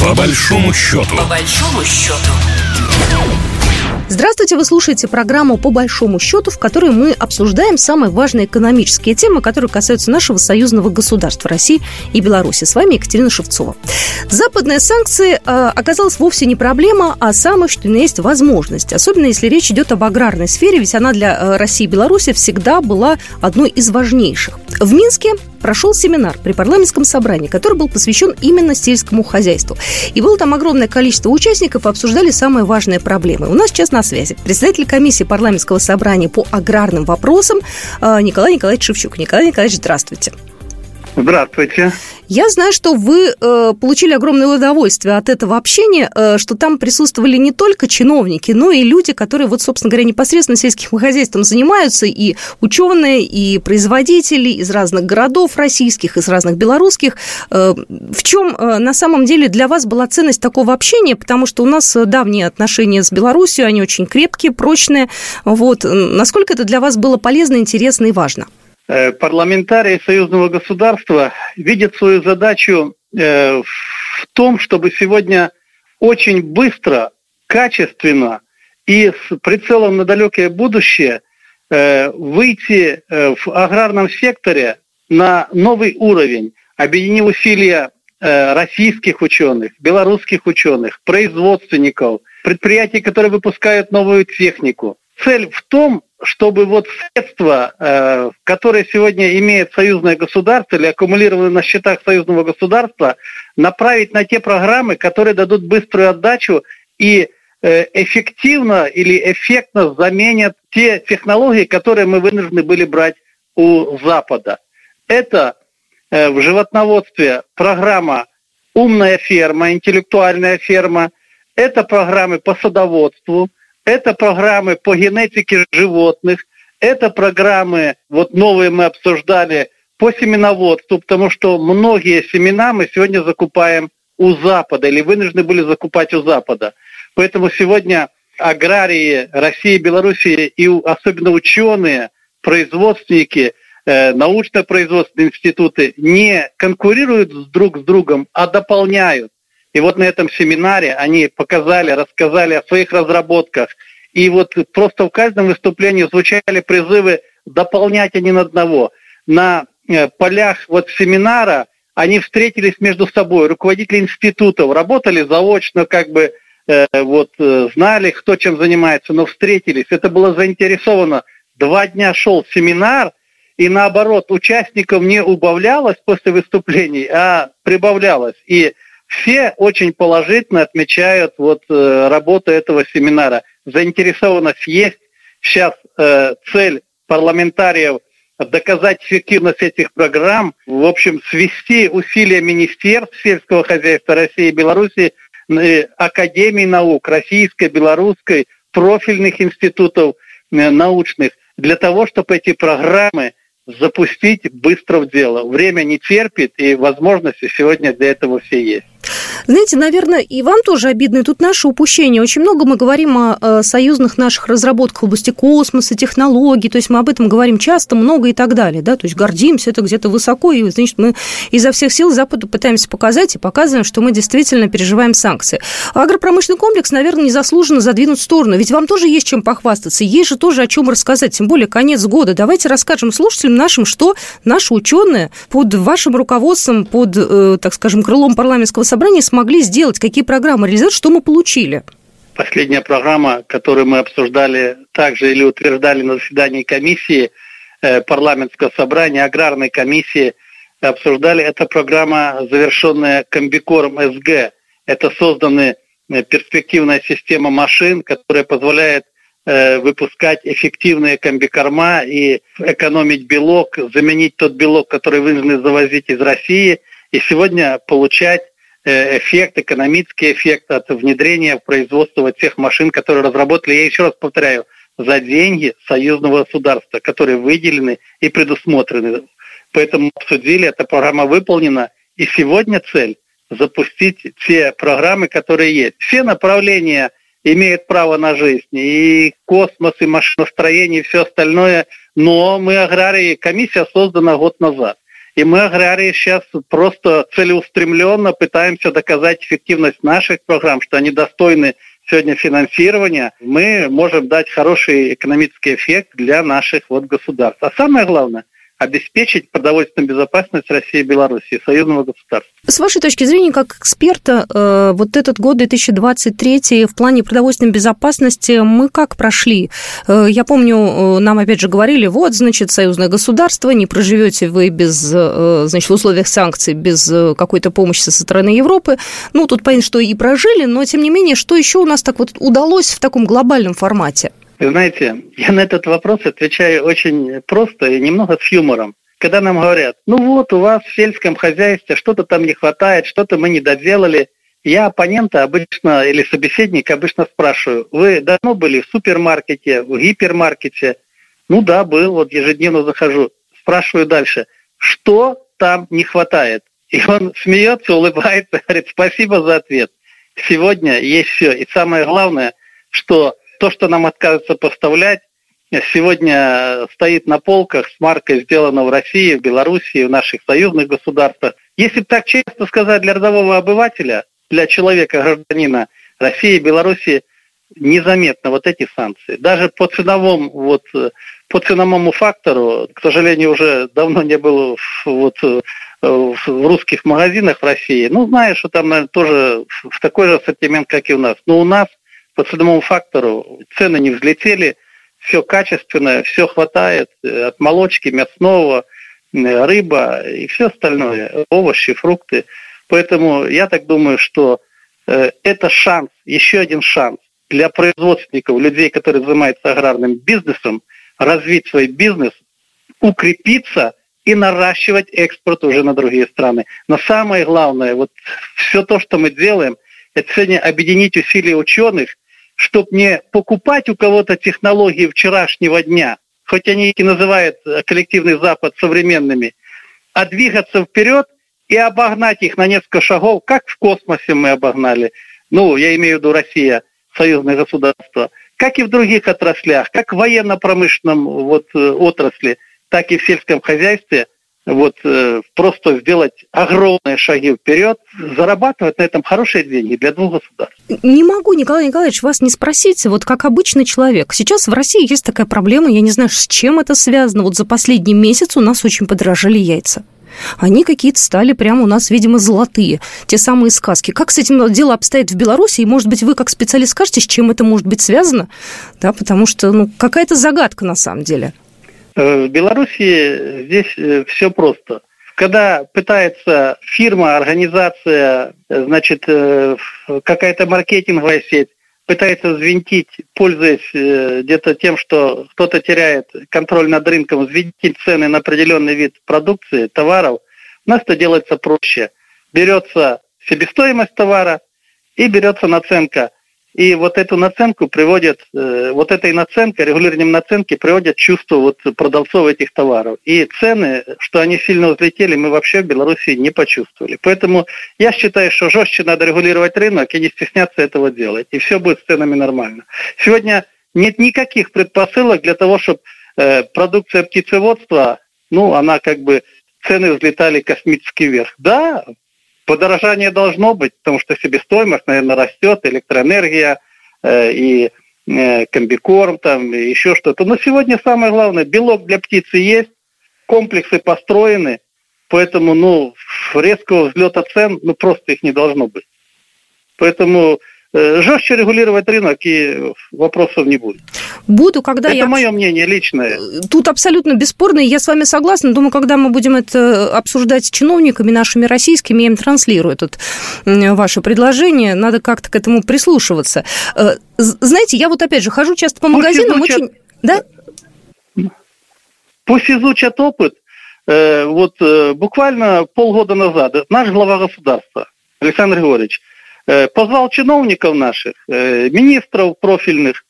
По большому счету. По большому счету. Здравствуйте, вы слушаете программу «По большому счету», в которой мы обсуждаем самые важные экономические темы, которые касаются нашего союзного государства России и Беларуси. С вами Екатерина Шевцова. Западные санкции э, оказалась вовсе не проблема, а самое, что ни есть возможность. Особенно если речь идет об аграрной сфере, ведь она для э, России и Беларуси всегда была одной из важнейших. В Минске прошел семинар при парламентском собрании, который был посвящен именно сельскому хозяйству. И было там огромное количество участников, обсуждали самые важные проблемы. У нас сейчас на связи представитель комиссии парламентского собрания по аграрным вопросам э, Николай Николаевич Шевчук. Николай Николаевич, здравствуйте. Здравствуйте. Я знаю, что вы э, получили огромное удовольствие от этого общения, э, что там присутствовали не только чиновники, но и люди, которые, вот, собственно говоря, непосредственно сельским хозяйством занимаются, и ученые, и производители из разных городов российских, из разных белорусских. Э, в чем э, на самом деле для вас была ценность такого общения? Потому что у нас давние отношения с Беларусью, они очень крепкие, прочные. Вот. Насколько это для вас было полезно, интересно и важно? Э, парламентарии союзного государства видят свою задачу э, в том, чтобы сегодня очень быстро, качественно и с прицелом на далекое будущее э, выйти в аграрном секторе на новый уровень, объединив усилия российских ученых, белорусских ученых, производственников, предприятий, которые выпускают новую технику. Цель в том, чтобы вот средства, э, которые сегодня имеет союзное государство или аккумулированы на счетах союзного государства, направить на те программы, которые дадут быструю отдачу и э, эффективно или эффектно заменят те технологии, которые мы вынуждены были брать у Запада. Это э, в животноводстве программа «Умная ферма», «Интеллектуальная ферма», это программы по садоводству – это программы по генетике животных, это программы, вот новые мы обсуждали, по семеноводству, потому что многие семена мы сегодня закупаем у Запада или вынуждены были закупать у Запада. Поэтому сегодня аграрии России, Белоруссии и особенно ученые, производственники, э, научно-производственные институты не конкурируют друг с другом, а дополняют. И вот на этом семинаре они показали, рассказали о своих разработках. И вот просто в каждом выступлении звучали призывы дополнять один одного. На э, полях вот семинара они встретились между собой, руководители институтов, работали заочно, как бы э, вот э, знали, кто чем занимается, но встретились. Это было заинтересовано. Два дня шел семинар, и наоборот, участников не убавлялось после выступлений, а прибавлялось. И все очень положительно отмечают вот э, работу этого семинара. Заинтересованность есть. Сейчас э, цель парламентариев доказать эффективность этих программ, в общем, свести усилия Министерств сельского хозяйства России и Беларуси, э, Академии наук Российской, Белорусской, профильных институтов э, научных, для того, чтобы эти программы запустить быстро в дело. Время не терпит, и возможности сегодня для этого все есть. Знаете, наверное, и вам тоже обидно, и тут наше упущение. Очень много мы говорим о, о союзных наших разработках в области космоса, технологий, то есть мы об этом говорим часто, много и так далее, да, то есть гордимся это где-то высоко, и, значит, мы изо всех сил Западу пытаемся показать и показываем, что мы действительно переживаем санкции. Агропромышленный комплекс, наверное, незаслуженно задвинут в сторону, ведь вам тоже есть чем похвастаться, есть же тоже о чем рассказать, тем более конец года. Давайте расскажем слушателям нашим, что наши ученые под вашим руководством, под, э, так скажем, крылом парламентского собрания смогли сделать, какие программы реализовать, что мы получили? Последняя программа, которую мы обсуждали также или утверждали на заседании комиссии э, парламентского собрания, аграрной комиссии, обсуждали, это программа, завершенная Комбикором СГ. Это создана э, перспективная система машин, которая позволяет э, выпускать эффективные комбикорма и экономить белок, заменить тот белок, который вынуждены завозить из России, и сегодня получать эффект, экономический эффект от внедрения в производство тех машин, которые разработали, я еще раз повторяю, за деньги союзного государства, которые выделены и предусмотрены. Поэтому обсудили, эта программа выполнена, и сегодня цель запустить те программы, которые есть. Все направления имеют право на жизнь, и космос, и машиностроение, и все остальное, но мы аграрии, комиссия создана год назад. И мы, аграрии, сейчас просто целеустремленно пытаемся доказать эффективность наших программ, что они достойны сегодня финансирования, мы можем дать хороший экономический эффект для наших вот государств. А самое главное – обеспечить продовольственную безопасность России и Беларуси, союзного государства. С вашей точки зрения, как эксперта, э, вот этот год 2023 в плане продовольственной безопасности мы как прошли? Э, я помню, э, нам опять же говорили, вот, значит, союзное государство, не проживете вы без, значит, в условиях санкций, без какой-то помощи со стороны Европы. Ну, тут понятно, что и прожили, но, тем не менее, что еще у нас так вот удалось в таком глобальном формате? Вы знаете, я на этот вопрос отвечаю очень просто и немного с юмором. Когда нам говорят, ну вот у вас в сельском хозяйстве что-то там не хватает, что-то мы не доделали, я оппонента обычно или собеседника обычно спрашиваю, вы давно были в супермаркете, в гипермаркете? Ну да, был, вот ежедневно захожу. Спрашиваю дальше, что там не хватает? И он смеется, улыбается, говорит, спасибо за ответ. Сегодня есть все. И самое главное, что то, что нам отказываются поставлять, сегодня стоит на полках с маркой «Сделано в России», в Белоруссии, в наших союзных государствах. Если так честно сказать, для рядового обывателя, для человека, гражданина России, Белоруссии, незаметно вот эти санкции. Даже по ценовому, вот, по ценовому фактору, к сожалению, уже давно не было вот, в русских магазинах в России. Ну, знаешь, что там, наверное, тоже в такой же ассортимент, как и у нас. Но у нас – по ценовому фактору цены не взлетели, все качественное, все хватает э, от молочки, мясного, рыба и все остальное, овощи, фрукты. Поэтому я так думаю, что э, это шанс, еще один шанс для производственников, людей, которые занимаются аграрным бизнесом, развить свой бизнес, укрепиться и наращивать экспорт уже на другие страны. Но самое главное, вот все то, что мы делаем, это сегодня объединить усилия ученых чтобы не покупать у кого-то технологии вчерашнего дня, хоть они и называют э, коллективный Запад современными, а двигаться вперед и обогнать их на несколько шагов, как в космосе мы обогнали. Ну, я имею в виду Россия, союзное государство, как и в других отраслях, как в военно-промышленном вот, э, отрасли, так и в сельском хозяйстве – вот э, просто сделать огромные шаги вперед, зарабатывать на этом хорошие деньги для двух государств. Не могу, Николай Николаевич, вас не спросить, вот как обычный человек. Сейчас в России есть такая проблема, я не знаю, с чем это связано. Вот за последний месяц у нас очень подорожали яйца. Они какие-то стали прямо у нас, видимо, золотые, те самые сказки. Как с этим дело обстоит в Беларуси? И, может быть, вы как специалист скажете, с чем это может быть связано? Да, потому что, ну, какая-то загадка на самом деле. Э, в Беларуси здесь э, все просто. Когда пытается фирма, организация, э, значит, какая-то маркетинговая сеть, пытается взвинтить, пользуясь где-то тем, что кто-то теряет контроль над рынком, взвинтить цены на определенный вид продукции, товаров, у нас это делается проще. Берется себестоимость товара и берется наценка и вот эту наценку приводят, э, вот этой наценкой, регулированием наценки приводят чувство вот продавцов этих товаров. И цены, что они сильно взлетели, мы вообще в Беларуси не почувствовали. Поэтому я считаю, что жестче надо регулировать рынок и не стесняться этого делать. И все будет с ценами нормально. Сегодня нет никаких предпосылок для того, чтобы э, продукция птицеводства, ну, она как бы цены взлетали космически вверх. Да, Подорожание должно быть, потому что себестоимость, наверное, растет, электроэнергия э, и э, комбикорм, там, и еще что-то. Но сегодня самое главное, белок для птицы есть, комплексы построены, поэтому, ну, резкого взлета цен, ну, просто их не должно быть. Поэтому жестче регулировать рынок, и вопросов не будет. Буду, когда это я... Это мое мнение личное. Э, тут абсолютно бесспорно, и я с вами согласна. Думаю, когда мы будем это обсуждать с чиновниками нашими российскими, я им транслирую это ваше предложение. Надо как-то к этому прислушиваться. Э, знаете, я вот опять же хожу часто по магазинам, изучат... очень... Да? Пусть изучат опыт. Вот буквально полгода назад наш глава государства Александр Григорьевич Э, позвал чиновников наших, э, министров профильных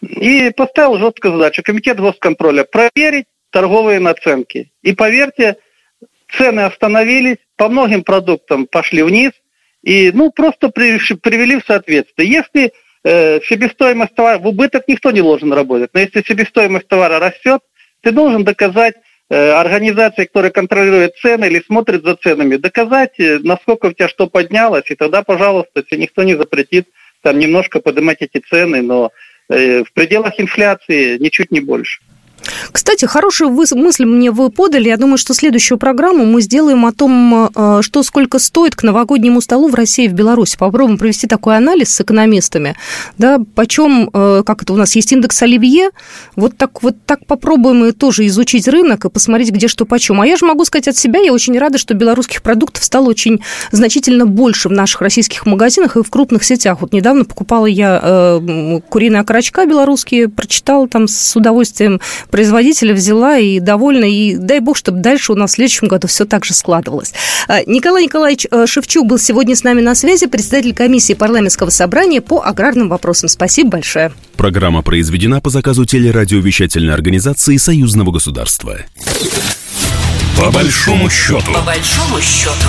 и поставил жесткую задачу комитет госконтроля проверить торговые наценки. И поверьте, цены остановились, по многим продуктам пошли вниз, и ну просто привели в соответствие. Если э, себестоимость товара, в убыток никто не должен работать, но если себестоимость товара растет, ты должен доказать организации, которые контролируют цены или смотрят за ценами, доказать, насколько у тебя что поднялось, и тогда, пожалуйста, тебе никто не запретит там немножко поднимать эти цены, но в пределах инфляции ничуть не больше. Кстати, хорошую мысль мне вы подали. Я думаю, что следующую программу мы сделаем о том, э, что сколько стоит к новогоднему столу в России и в Беларуси. Попробуем провести такой анализ с экономистами. Да, почем, э, как это у нас есть индекс Оливье, вот так, вот так попробуем и тоже изучить рынок и посмотреть, где что почем. А я же могу сказать от себя, я очень рада, что белорусских продуктов стало очень значительно больше в наших российских магазинах и в крупных сетях. Вот недавно покупала я э, куриные окорочка белорусские, прочитала там с удовольствием производителя взяла и довольна, и дай бог, чтобы дальше у нас в следующем году все так же складывалось. А, Николай Николаевич э, Шевчук был сегодня с нами на связи, председатель комиссии парламентского собрания по аграрным вопросам. Спасибо большое. Программа произведена по заказу телерадиовещательной организации Союзного государства. По большому счету. По большому счету.